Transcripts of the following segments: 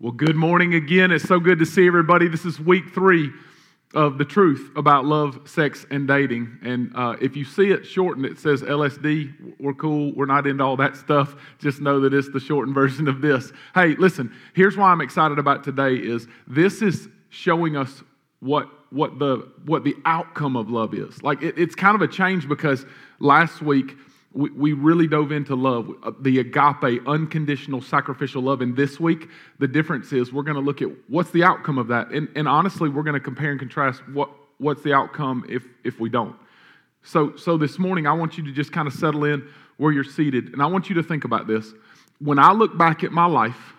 Well, good morning again. It's so good to see everybody. This is week three of the truth about love, sex, and dating. And uh, if you see it shortened, it says LSD. We're cool. We're not into all that stuff. Just know that it's the shortened version of this. Hey, listen. Here's why I'm excited about today. Is this is showing us what what the what the outcome of love is. Like it, it's kind of a change because last week we, really dove into love, uh, the agape, unconditional, sacrificial love. And this week, the difference is we're going to look at what's the outcome of that. And, and honestly, we're going to compare and contrast what, what's the outcome if, if we don't. So, so this morning, I want you to just kind of settle in where you're seated. And I want you to think about this. When I look back at my life,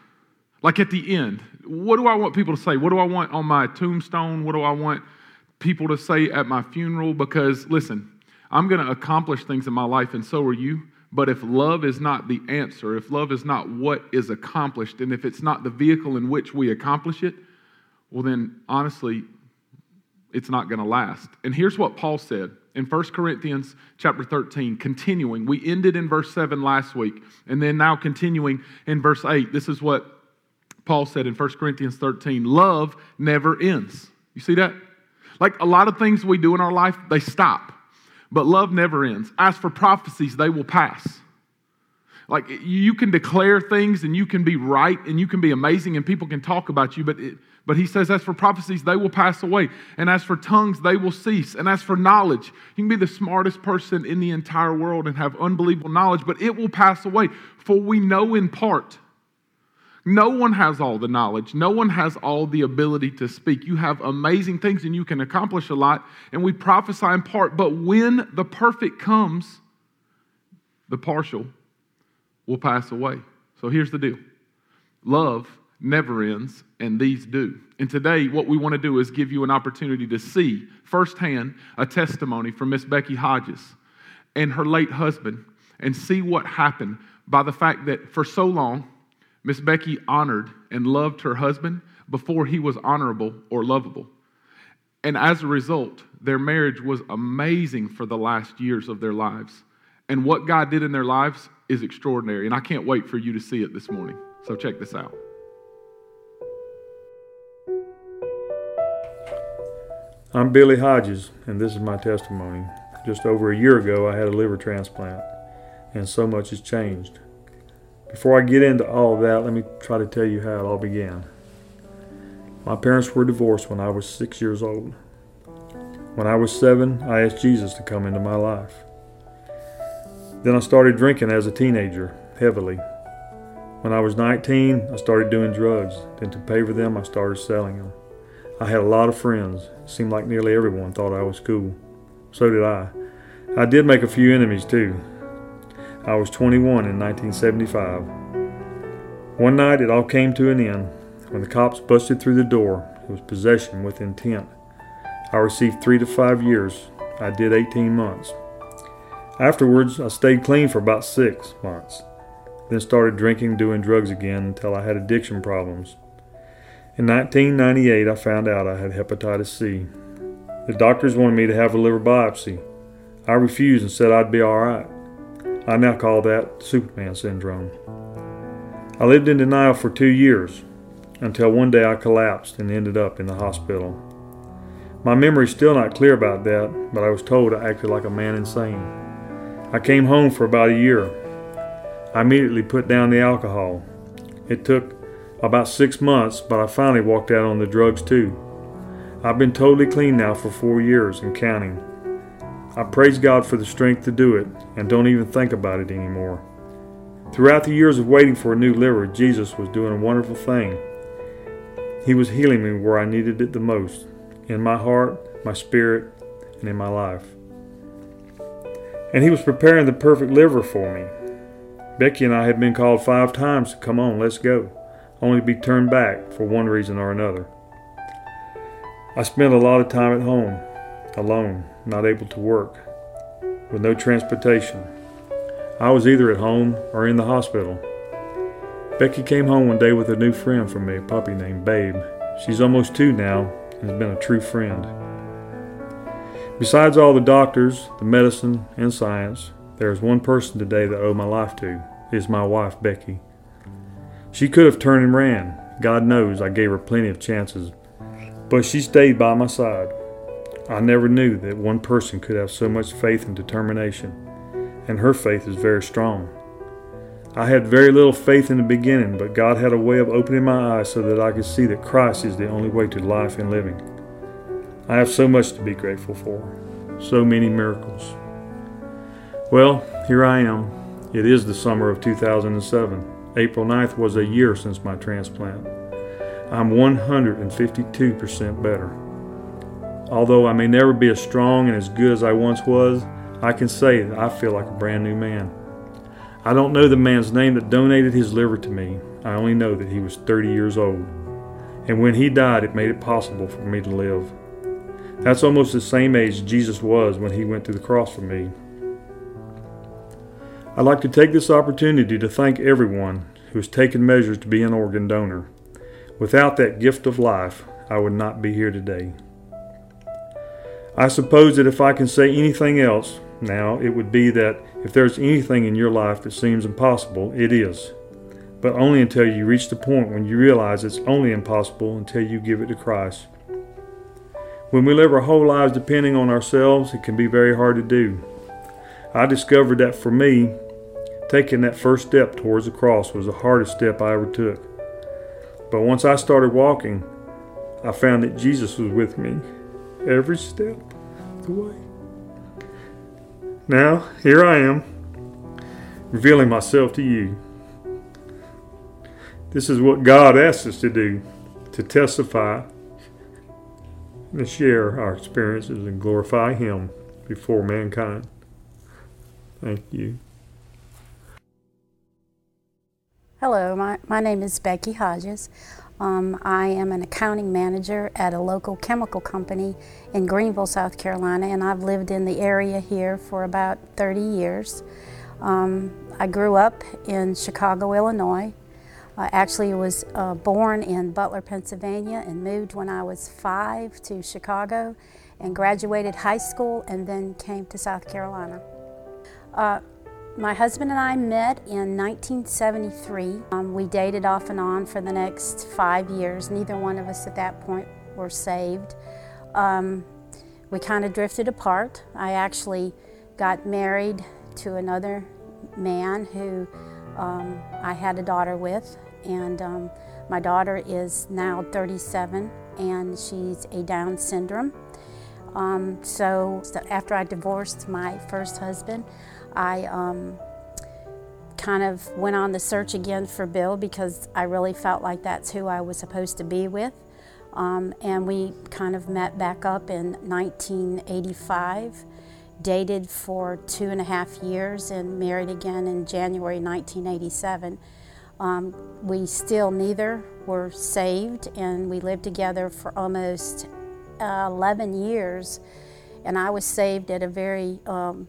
like at the end, what do I want people to say? What do I want on my tombstone? What do I want people to say at my funeral? Because listen, I'm going to accomplish things in my life, and so are you. But if love is not the answer, if love is not what is accomplished, and if it's not the vehicle in which we accomplish it, well, then honestly, it's not going to last. And here's what Paul said in 1 Corinthians chapter 13, continuing. We ended in verse 7 last week, and then now continuing in verse 8. This is what Paul said in 1 Corinthians 13 Love never ends. You see that? Like a lot of things we do in our life, they stop. But love never ends. As for prophecies, they will pass. Like you can declare things and you can be right and you can be amazing and people can talk about you, but, it, but he says, as for prophecies, they will pass away. And as for tongues, they will cease. And as for knowledge, you can be the smartest person in the entire world and have unbelievable knowledge, but it will pass away. For we know in part no one has all the knowledge. No one has all the ability to speak. You have amazing things and you can accomplish a lot, and we prophesy in part. But when the perfect comes, the partial will pass away. So here's the deal love never ends, and these do. And today, what we want to do is give you an opportunity to see firsthand a testimony from Miss Becky Hodges and her late husband and see what happened by the fact that for so long, Miss Becky honored and loved her husband before he was honorable or lovable. And as a result, their marriage was amazing for the last years of their lives. And what God did in their lives is extraordinary. And I can't wait for you to see it this morning. So check this out. I'm Billy Hodges, and this is my testimony. Just over a year ago, I had a liver transplant, and so much has changed. Before I get into all of that, let me try to tell you how it all began. My parents were divorced when I was six years old. When I was seven, I asked Jesus to come into my life. Then I started drinking as a teenager, heavily. When I was 19, I started doing drugs. Then to pay for them, I started selling them. I had a lot of friends. It seemed like nearly everyone thought I was cool. So did I. I did make a few enemies too. I was 21 in 1975. One night it all came to an end. When the cops busted through the door, it was possession with intent. I received three to five years. I did 18 months. Afterwards, I stayed clean for about six months. Then started drinking, doing drugs again until I had addiction problems. In 1998, I found out I had hepatitis C. The doctors wanted me to have a liver biopsy. I refused and said I'd be all right. I now call that Superman syndrome. I lived in denial for two years until one day I collapsed and ended up in the hospital. My memory's still not clear about that, but I was told I acted like a man insane. I came home for about a year. I immediately put down the alcohol. It took about six months, but I finally walked out on the drugs too. I've been totally clean now for four years and counting. I praise God for the strength to do it and don't even think about it anymore. Throughout the years of waiting for a new liver, Jesus was doing a wonderful thing. He was healing me where I needed it the most in my heart, my spirit, and in my life. And He was preparing the perfect liver for me. Becky and I had been called five times to come on, let's go, only to be turned back for one reason or another. I spent a lot of time at home, alone, not able to work, with no transportation. I was either at home or in the hospital. Becky came home one day with a new friend for me, a puppy named Babe. She's almost two now and has been a true friend. Besides all the doctors, the medicine, and science, there is one person today that I owe my life to. It is my wife, Becky. She could have turned and ran, God knows I gave her plenty of chances, but she stayed by my side. I never knew that one person could have so much faith and determination, and her faith is very strong. I had very little faith in the beginning, but God had a way of opening my eyes so that I could see that Christ is the only way to life and living. I have so much to be grateful for, so many miracles. Well, here I am. It is the summer of 2007. April 9th was a year since my transplant. I'm 152% better. Although I may never be as strong and as good as I once was, I can say that I feel like a brand new man. I don't know the man's name that donated his liver to me. I only know that he was 30 years old. And when he died, it made it possible for me to live. That's almost the same age Jesus was when he went to the cross for me. I'd like to take this opportunity to thank everyone who has taken measures to be an organ donor. Without that gift of life, I would not be here today. I suppose that if I can say anything else now, it would be that if there's anything in your life that seems impossible, it is. But only until you reach the point when you realize it's only impossible until you give it to Christ. When we live our whole lives depending on ourselves, it can be very hard to do. I discovered that for me, Taking that first step towards the cross was the hardest step I ever took. But once I started walking, I found that Jesus was with me every step of the way. Now, here I am, revealing myself to you. This is what God asks us to do to testify and share our experiences and glorify Him before mankind. Thank you. Hello, my, my name is Becky Hodges. Um, I am an accounting manager at a local chemical company in Greenville, South Carolina, and I've lived in the area here for about 30 years. Um, I grew up in Chicago, Illinois. I actually was uh, born in Butler, Pennsylvania, and moved when I was five to Chicago and graduated high school and then came to South Carolina. Uh, my husband and I met in 1973. Um, we dated off and on for the next five years. Neither one of us at that point were saved. Um, we kind of drifted apart. I actually got married to another man who um, I had a daughter with, and um, my daughter is now 37 and she's a Down syndrome. Um, so, so after I divorced my first husband, I um, kind of went on the search again for Bill because I really felt like that's who I was supposed to be with. Um, and we kind of met back up in 1985, dated for two and a half years, and married again in January 1987. Um, we still neither were saved, and we lived together for almost uh, 11 years. And I was saved at a very um,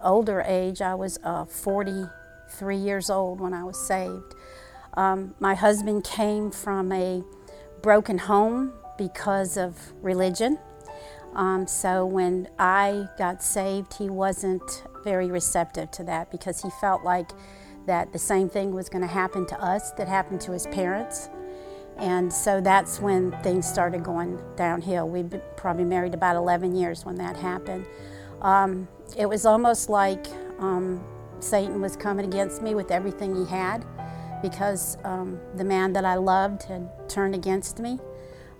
older age. I was uh, 43 years old when I was saved. Um, my husband came from a broken home because of religion. Um, so when I got saved, he wasn't very receptive to that because he felt like that the same thing was going to happen to us that happened to his parents. And so that's when things started going downhill. We've been probably married about 11 years when that happened. Um, it was almost like um, Satan was coming against me with everything he had because um, the man that I loved had turned against me,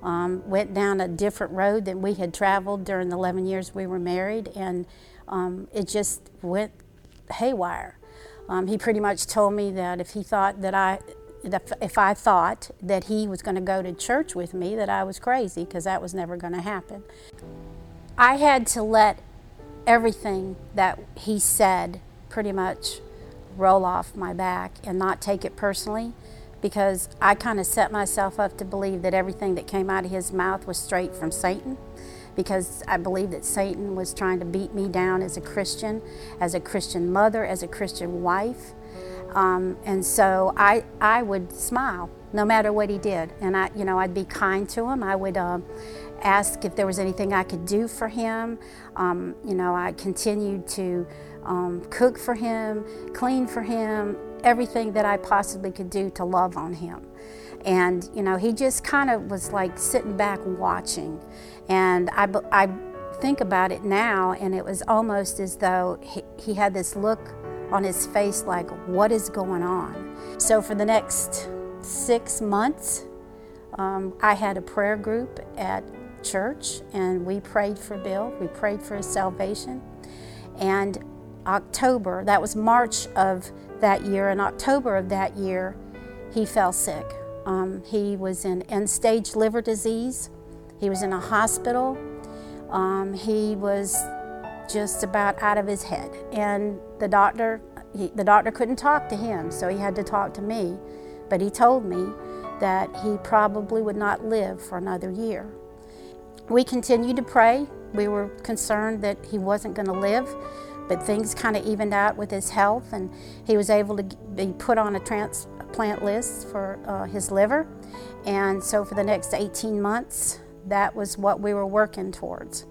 um, went down a different road than we had traveled during the 11 years we were married, and um, it just went haywire. Um, he pretty much told me that if he thought that I, if I thought that he was going to go to church with me, that I was crazy because that was never going to happen. I had to let everything that he said pretty much roll off my back and not take it personally because I kind of set myself up to believe that everything that came out of his mouth was straight from Satan because I believe that Satan was trying to beat me down as a Christian, as a Christian mother, as a Christian wife. Um, and so I, I would smile no matter what he did. And I, you know, I'd be kind to him. I would, uh, asked if there was anything I could do for him. Um, you know, I continued to um, cook for him, clean for him, everything that I possibly could do to love on him. And, you know, he just kind of was like sitting back watching. And I, I think about it now, and it was almost as though he, he had this look on his face like, what is going on? So for the next six months, um, I had a prayer group at church, and we prayed for Bill. We prayed for his salvation. And October, that was March of that year, in October of that year, he fell sick. Um, he was in end stage liver disease. He was in a hospital. Um, he was just about out of his head. And the doctor, he, the doctor couldn't talk to him, so he had to talk to me. But he told me that he probably would not live for another year. We continued to pray. We were concerned that he wasn't going to live, but things kind of evened out with his health, and he was able to be put on a transplant list for uh, his liver. And so, for the next 18 months, that was what we were working towards.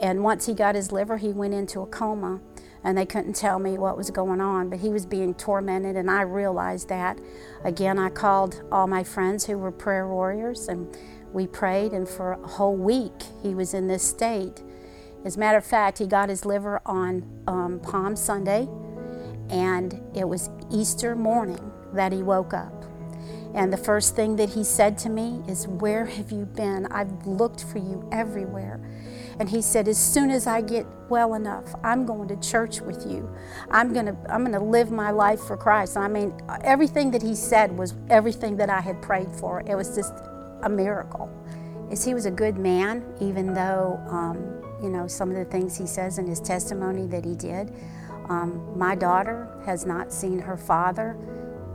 And once he got his liver, he went into a coma, and they couldn't tell me what was going on, but he was being tormented, and I realized that. Again, I called all my friends who were prayer warriors, and we prayed, and for a whole week he was in this state. As a matter of fact, he got his liver on um, Palm Sunday, and it was Easter morning that he woke up. And the first thing that he said to me is, Where have you been? I've looked for you everywhere. And he said, As soon as I get well enough, I'm going to church with you. I'm going to, I'm going to live my life for Christ. I mean, everything that he said was everything that I had prayed for. It was just a miracle. Is he was a good man, even though, um, you know, some of the things he says in his testimony that he did. Um, my daughter has not seen her father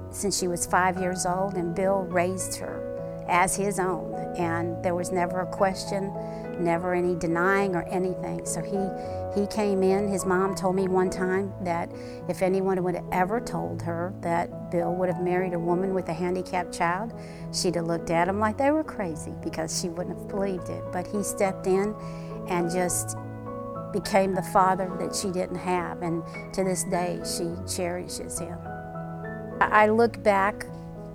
since she was five years old, and Bill raised her as his own. And there was never a question, never any denying or anything. So he, he came in. His mom told me one time that if anyone would have ever told her that Bill would have married a woman with a handicapped child, she'd have looked at him like they were crazy because she wouldn't have believed it. But he stepped in and just became the father that she didn't have. And to this day, she cherishes him. I look back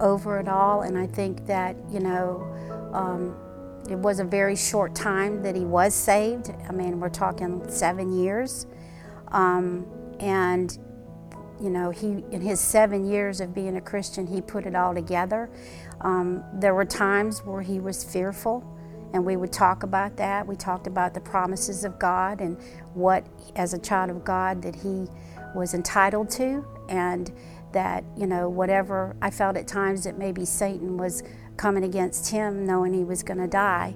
over it all and I think that, you know, um, it was a very short time that he was saved. I mean, we're talking seven years. Um, and, you know, he, in his seven years of being a Christian, he put it all together. Um, there were times where he was fearful, and we would talk about that. We talked about the promises of God and what, as a child of God, that he was entitled to. And that, you know, whatever I felt at times that maybe Satan was coming against him, knowing he was going to die.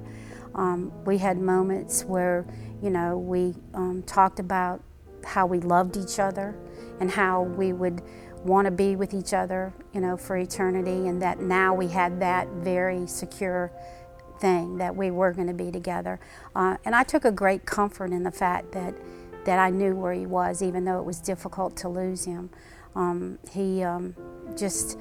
Um, we had moments where, you know, we um, talked about how we loved each other and how we would want to be with each other, you know, for eternity, and that now we had that very secure thing that we were going to be together. Uh, and I took a great comfort in the fact that that I knew where he was, even though it was difficult to lose him. Um, he um, just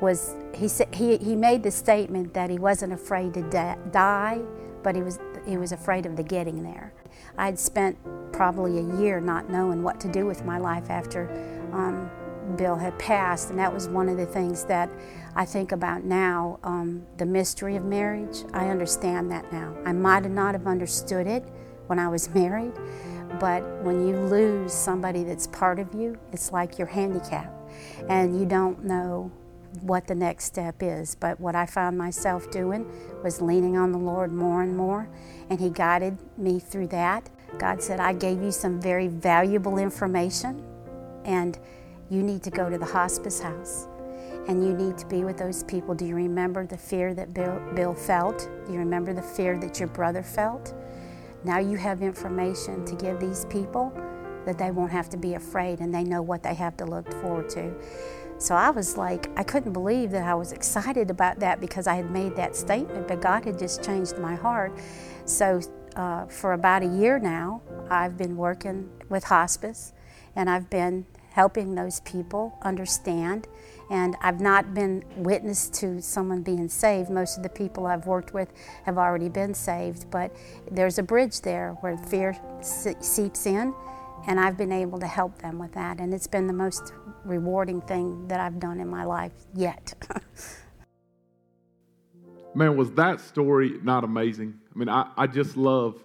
was, he, said, he, he made the statement that he wasn't afraid to die, but he was, he was afraid of the getting there. I had spent probably a year not knowing what to do with my life after um, Bill had passed, and that was one of the things that I think about now. Um, the mystery of marriage, I understand that now. I might not have understood it when I was married, but when you lose somebody that's part of you, it's like you're handicapped and you don't know what the next step is. But what I found myself doing was leaning on the Lord more and more, and He guided me through that. God said, I gave you some very valuable information, and you need to go to the hospice house and you need to be with those people. Do you remember the fear that Bill, Bill felt? Do you remember the fear that your brother felt? Now you have information to give these people that they won't have to be afraid and they know what they have to look forward to. So I was like, I couldn't believe that I was excited about that because I had made that statement, but God had just changed my heart. So uh, for about a year now, I've been working with hospice and I've been helping those people understand and I've not been witness to someone being saved. Most of the people I've worked with have already been saved, but there's a bridge there where fear seeps in, and I've been able to help them with that. And it's been the most rewarding thing that I've done in my life yet. Man, was that story not amazing? I mean, I, I just love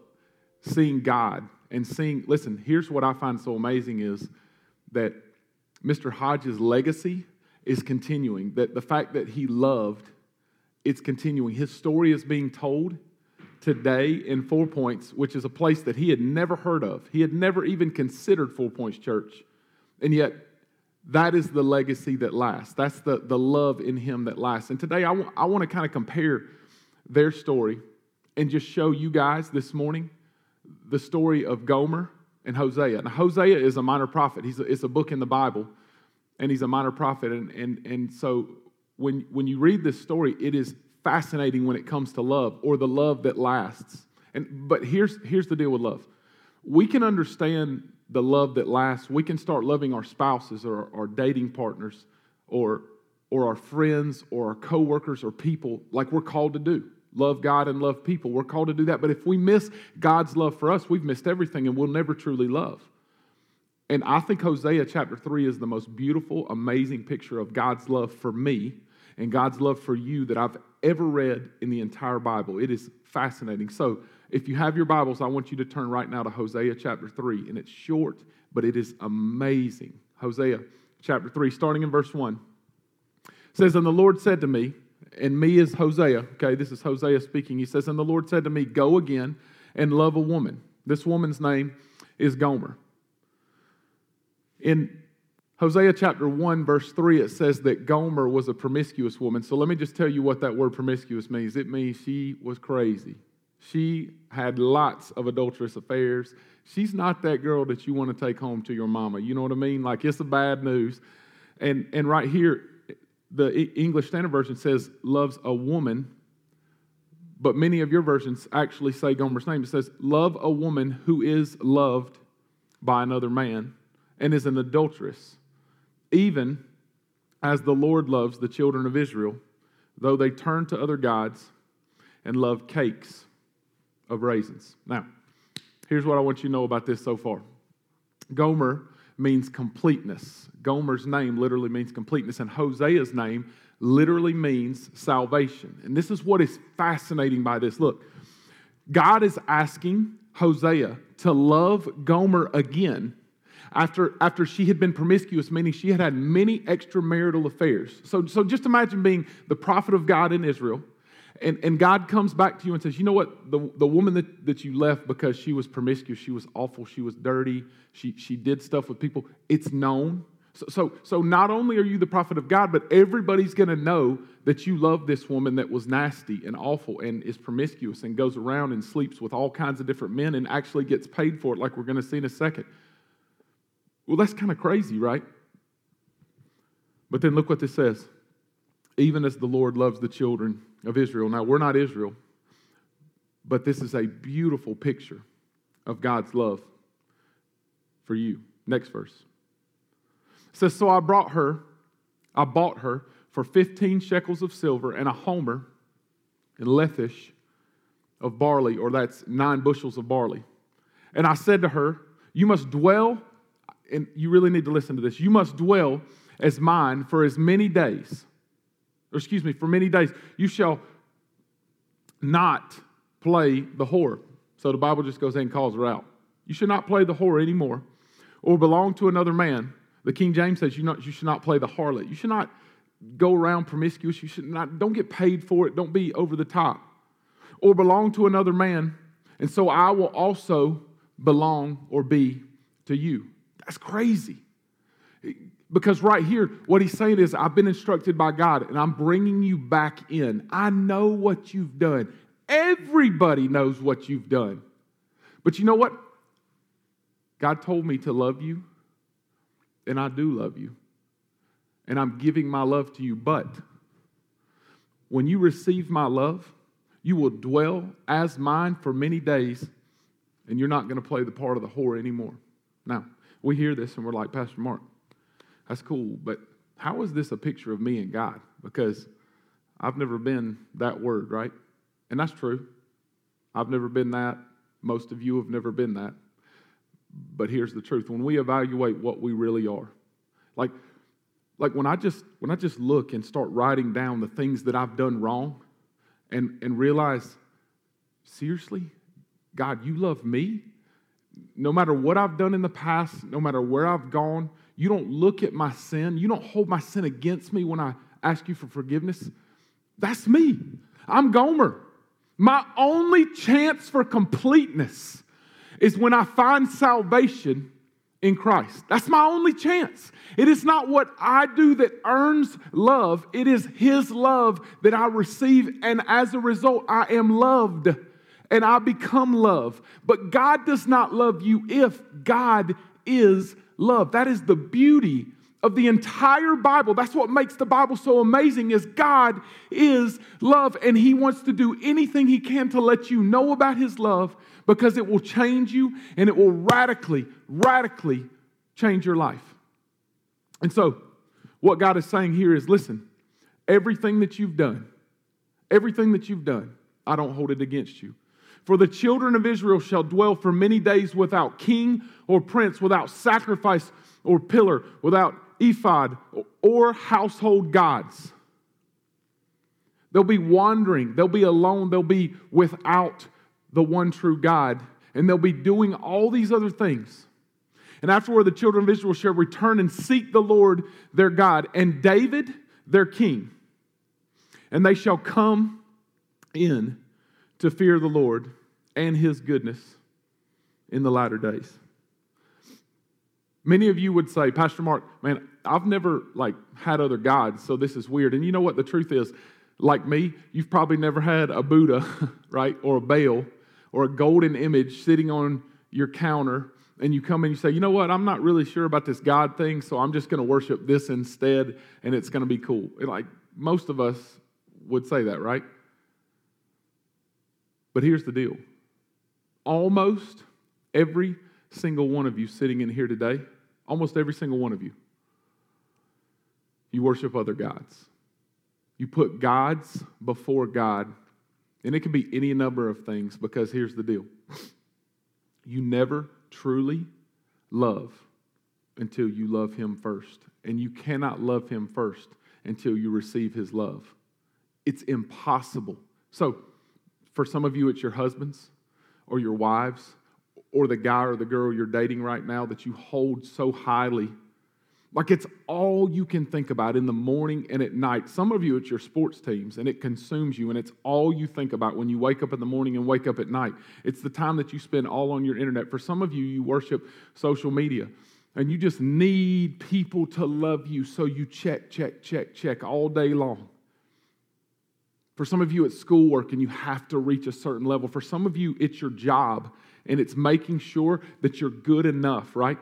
seeing God and seeing, listen, here's what I find so amazing is that Mr. Hodges' legacy is continuing, that the fact that he loved, it's continuing. His story is being told today in Four Points, which is a place that he had never heard of. He had never even considered Four Points Church. And yet, that is the legacy that lasts. That's the, the love in him that lasts. And today, I, w- I want to kind of compare their story and just show you guys this morning the story of Gomer and Hosea. Now, Hosea is a minor prophet, he's a, it's a book in the Bible, and he's a minor prophet. And, and, and so, when, when you read this story, it is fascinating when it comes to love or the love that lasts. And, but here's, here's the deal with love we can understand the love that lasts. We can start loving our spouses or our dating partners or, or our friends or our coworkers or people like we're called to do. Love God and love people. We're called to do that. But if we miss God's love for us, we've missed everything and we'll never truly love. And I think Hosea chapter 3 is the most beautiful, amazing picture of God's love for me and God's love for you that I've ever read in the entire Bible. It is fascinating. So, if you have your Bibles, I want you to turn right now to Hosea chapter 3. And it's short, but it is amazing. Hosea chapter 3, starting in verse 1. says, And the Lord said to me, and me is Hosea, okay, this is Hosea speaking. He says, And the Lord said to me, Go again and love a woman. This woman's name is Gomer. In Hosea chapter 1, verse 3, it says that Gomer was a promiscuous woman. So let me just tell you what that word promiscuous means. It means she was crazy. She had lots of adulterous affairs. She's not that girl that you want to take home to your mama. You know what I mean? Like it's a bad news. And, and right here, the English Standard Version says loves a woman, but many of your versions actually say Gomer's name. It says, Love a woman who is loved by another man and is an adulteress even as the Lord loves the children of Israel, though they turn to other gods and love cakes of raisins. Now, here's what I want you to know about this so far Gomer means completeness. Gomer's name literally means completeness, and Hosea's name literally means salvation. And this is what is fascinating by this. Look, God is asking Hosea to love Gomer again after, after she had been promiscuous, meaning she had had many extramarital affairs. So, so just imagine being the prophet of God in Israel, and, and God comes back to you and says, You know what? The, the woman that, that you left because she was promiscuous, she was awful, she was dirty, she, she did stuff with people, it's known. So, so, so not only are you the prophet of God, but everybody's going to know that you love this woman that was nasty and awful and is promiscuous and goes around and sleeps with all kinds of different men and actually gets paid for it, like we're going to see in a second. Well, that's kind of crazy, right? But then look what this says. Even as the Lord loves the children of Israel. Now, we're not Israel, but this is a beautiful picture of God's love for you. Next verse. It says, So I brought her, I bought her for 15 shekels of silver and a homer and lethech of barley, or that's nine bushels of barley. And I said to her, You must dwell and you really need to listen to this. You must dwell as mine for as many days, or excuse me, for many days. You shall not play the whore. So the Bible just goes ahead and calls her out. You should not play the whore anymore or belong to another man. The King James says you, not, you should not play the harlot. You should not go around promiscuous. You should not, don't get paid for it. Don't be over the top. Or belong to another man. And so I will also belong or be to you. That's crazy. Because right here, what he's saying is, I've been instructed by God and I'm bringing you back in. I know what you've done. Everybody knows what you've done. But you know what? God told me to love you, and I do love you. And I'm giving my love to you. But when you receive my love, you will dwell as mine for many days, and you're not going to play the part of the whore anymore. Now, we hear this and we're like, Pastor Mark, that's cool, but how is this a picture of me and God? Because I've never been that word, right? And that's true. I've never been that. Most of you have never been that. But here's the truth. When we evaluate what we really are, like, like when I just when I just look and start writing down the things that I've done wrong, and, and realize seriously, God, you love me? No matter what I've done in the past, no matter where I've gone, you don't look at my sin. You don't hold my sin against me when I ask you for forgiveness. That's me. I'm Gomer. My only chance for completeness is when I find salvation in Christ. That's my only chance. It is not what I do that earns love, it is His love that I receive, and as a result, I am loved and I become love. But God does not love you if God is love. That is the beauty of the entire Bible. That's what makes the Bible so amazing is God is love and he wants to do anything he can to let you know about his love because it will change you and it will radically radically change your life. And so what God is saying here is listen, everything that you've done, everything that you've done, I don't hold it against you. For the children of Israel shall dwell for many days without king or prince, without sacrifice or pillar, without ephod or household gods. They'll be wandering, they'll be alone, they'll be without the one true God, and they'll be doing all these other things. And afterward, the children of Israel shall return and seek the Lord their God and David their king. And they shall come in to fear the Lord and his goodness in the latter days. Many of you would say, Pastor Mark, man, I've never like had other gods, so this is weird. And you know what the truth is? Like me, you've probably never had a Buddha, right, or a Baal, or a golden image sitting on your counter, and you come and you say, you know what, I'm not really sure about this God thing, so I'm just going to worship this instead, and it's going to be cool. And like most of us would say that, right? But here's the deal almost every single one of you sitting in here today, almost every single one of you, you worship other gods. You put gods before God, and it can be any number of things because here's the deal you never truly love until you love Him first. And you cannot love Him first until you receive His love. It's impossible. So, for some of you, it's your husbands or your wives or the guy or the girl you're dating right now that you hold so highly. Like it's all you can think about in the morning and at night. Some of you, it's your sports teams and it consumes you, and it's all you think about when you wake up in the morning and wake up at night. It's the time that you spend all on your internet. For some of you, you worship social media and you just need people to love you, so you check, check, check, check all day long. For some of you, it's schoolwork and you have to reach a certain level. For some of you, it's your job and it's making sure that you're good enough, right?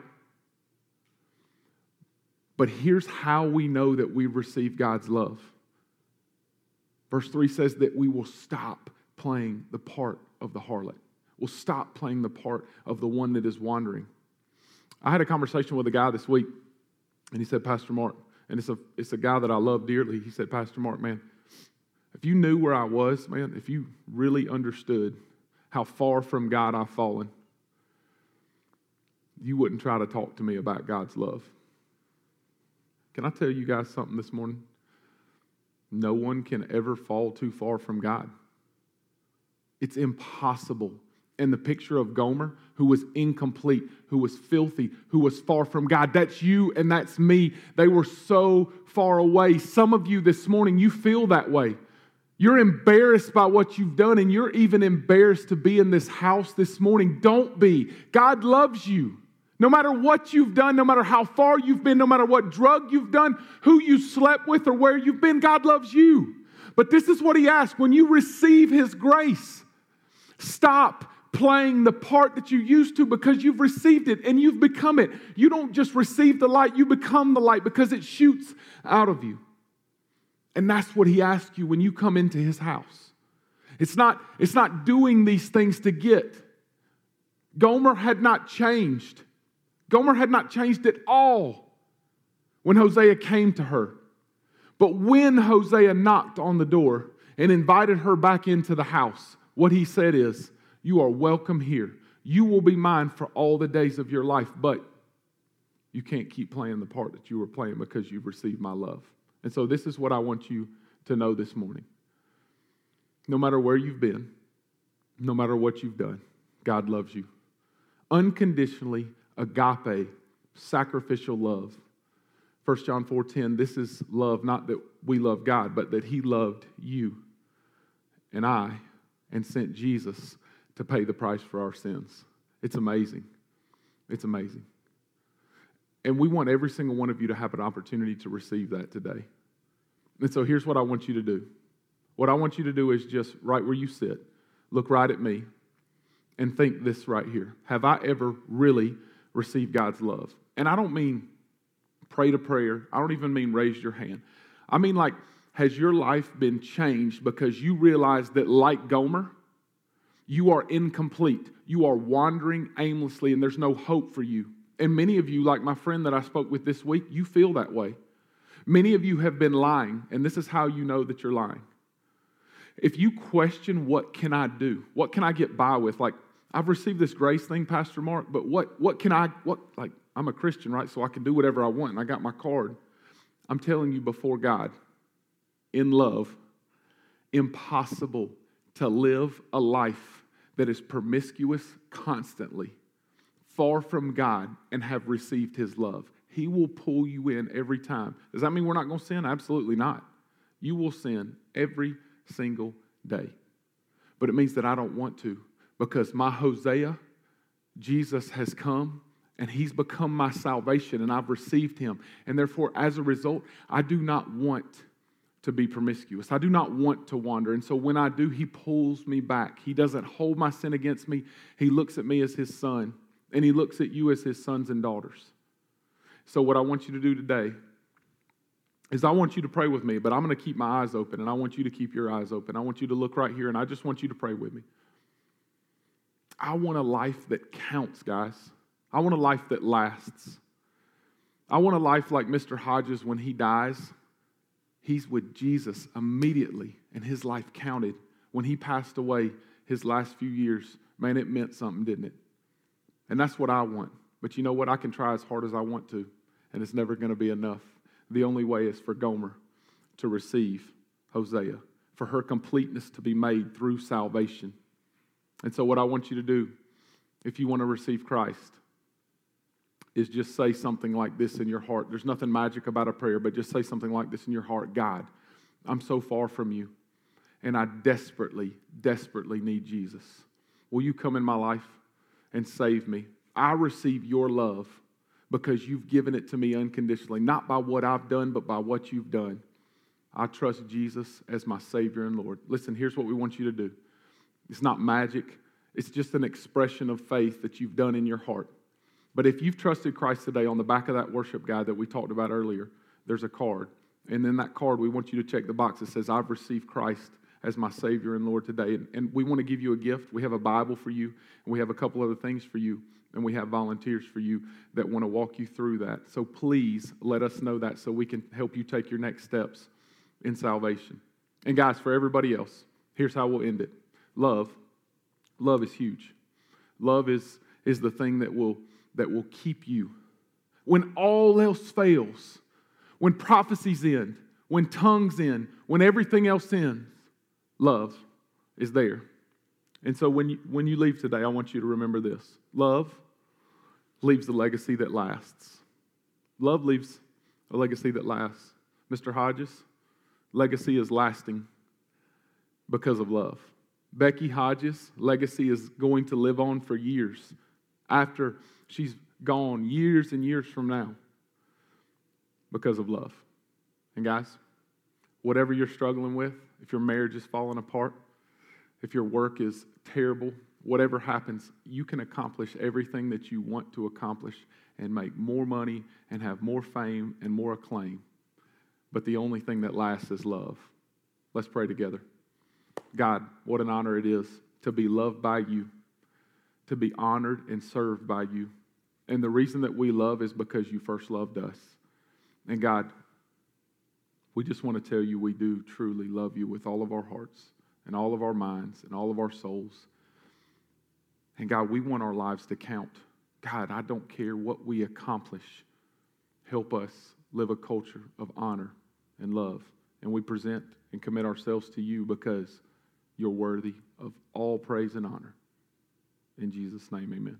But here's how we know that we've received God's love. Verse 3 says that we will stop playing the part of the harlot. We'll stop playing the part of the one that is wandering. I had a conversation with a guy this week, and he said, Pastor Mark, and it's a, it's a guy that I love dearly. He said, Pastor Mark, man, if you knew where I was, man, if you really understood how far from God I've fallen, you wouldn't try to talk to me about God's love. Can I tell you guys something this morning? No one can ever fall too far from God. It's impossible. And the picture of Gomer, who was incomplete, who was filthy, who was far from God, that's you and that's me. They were so far away. Some of you this morning, you feel that way. You're embarrassed by what you've done, and you're even embarrassed to be in this house this morning. Don't be. God loves you. No matter what you've done, no matter how far you've been, no matter what drug you've done, who you slept with, or where you've been, God loves you. But this is what He asks when you receive His grace, stop playing the part that you used to because you've received it and you've become it. You don't just receive the light, you become the light because it shoots out of you. And that's what he asks you when you come into his house. It's not, it's not doing these things to get. Gomer had not changed. Gomer had not changed at all when Hosea came to her. But when Hosea knocked on the door and invited her back into the house, what he said is, You are welcome here. You will be mine for all the days of your life, but you can't keep playing the part that you were playing because you've received my love. And so, this is what I want you to know this morning no matter where you've been, no matter what you've done, God loves you. Unconditionally, agape, sacrificial love. 1 John 4:10 this is love not that we love God but that he loved you and I and sent Jesus to pay the price for our sins. It's amazing. It's amazing. And we want every single one of you to have an opportunity to receive that today. And so here's what I want you to do. What I want you to do is just right where you sit, look right at me, and think this right here. Have I ever really received God's love? And I don't mean pray to prayer, I don't even mean raise your hand. I mean, like, has your life been changed because you realize that, like Gomer, you are incomplete. You are wandering aimlessly, and there's no hope for you. And many of you, like my friend that I spoke with this week, you feel that way. Many of you have been lying, and this is how you know that you're lying. If you question, what can I do? What can I get by with? Like, I've received this grace thing, Pastor Mark, but what, what can I, what, like, I'm a Christian, right? So I can do whatever I want, and I got my card. I'm telling you before God, in love, impossible to live a life that is promiscuous constantly, far from God, and have received His love. He will pull you in every time. Does that mean we're not going to sin? Absolutely not. You will sin every single day. But it means that I don't want to because my Hosea, Jesus has come and he's become my salvation and I've received him. And therefore, as a result, I do not want to be promiscuous. I do not want to wander. And so when I do, he pulls me back. He doesn't hold my sin against me. He looks at me as his son, and he looks at you as his sons and daughters. So, what I want you to do today is I want you to pray with me, but I'm going to keep my eyes open, and I want you to keep your eyes open. I want you to look right here, and I just want you to pray with me. I want a life that counts, guys. I want a life that lasts. I want a life like Mr. Hodges when he dies. He's with Jesus immediately, and his life counted. When he passed away, his last few years, man, it meant something, didn't it? And that's what I want. But you know what? I can try as hard as I want to, and it's never going to be enough. The only way is for Gomer to receive Hosea, for her completeness to be made through salvation. And so, what I want you to do, if you want to receive Christ, is just say something like this in your heart. There's nothing magic about a prayer, but just say something like this in your heart God, I'm so far from you, and I desperately, desperately need Jesus. Will you come in my life and save me? I receive your love because you've given it to me unconditionally, not by what I've done, but by what you've done. I trust Jesus as my Savior and Lord. Listen, here's what we want you to do it's not magic, it's just an expression of faith that you've done in your heart. But if you've trusted Christ today, on the back of that worship guide that we talked about earlier, there's a card. And in that card, we want you to check the box that says, I've received Christ as my Savior and Lord today. And, and we want to give you a gift. We have a Bible for you, and we have a couple other things for you, and we have volunteers for you that want to walk you through that. So please let us know that so we can help you take your next steps in salvation. And guys, for everybody else, here's how we'll end it love. Love is huge. Love is, is the thing that will, that will keep you. When all else fails, when prophecies end, when tongues end, when everything else ends, love is there. And so when you, when you leave today, I want you to remember this love leaves a legacy that lasts. Love leaves a legacy that lasts. Mr. Hodges, legacy is lasting because of love. Becky Hodges' legacy is going to live on for years after she's gone, years and years from now, because of love. And guys, whatever you're struggling with, if your marriage is falling apart, if your work is terrible, whatever happens, you can accomplish everything that you want to accomplish and make more money and have more fame and more acclaim. But the only thing that lasts is love. Let's pray together. God, what an honor it is to be loved by you, to be honored and served by you. And the reason that we love is because you first loved us. And God, we just want to tell you we do truly love you with all of our hearts and all of our minds and all of our souls. And God, we want our lives to count. God, I don't care what we accomplish. Help us live a culture of honor and love. And we present and commit ourselves to you because You're worthy of all praise and honor. In Jesus' name, amen.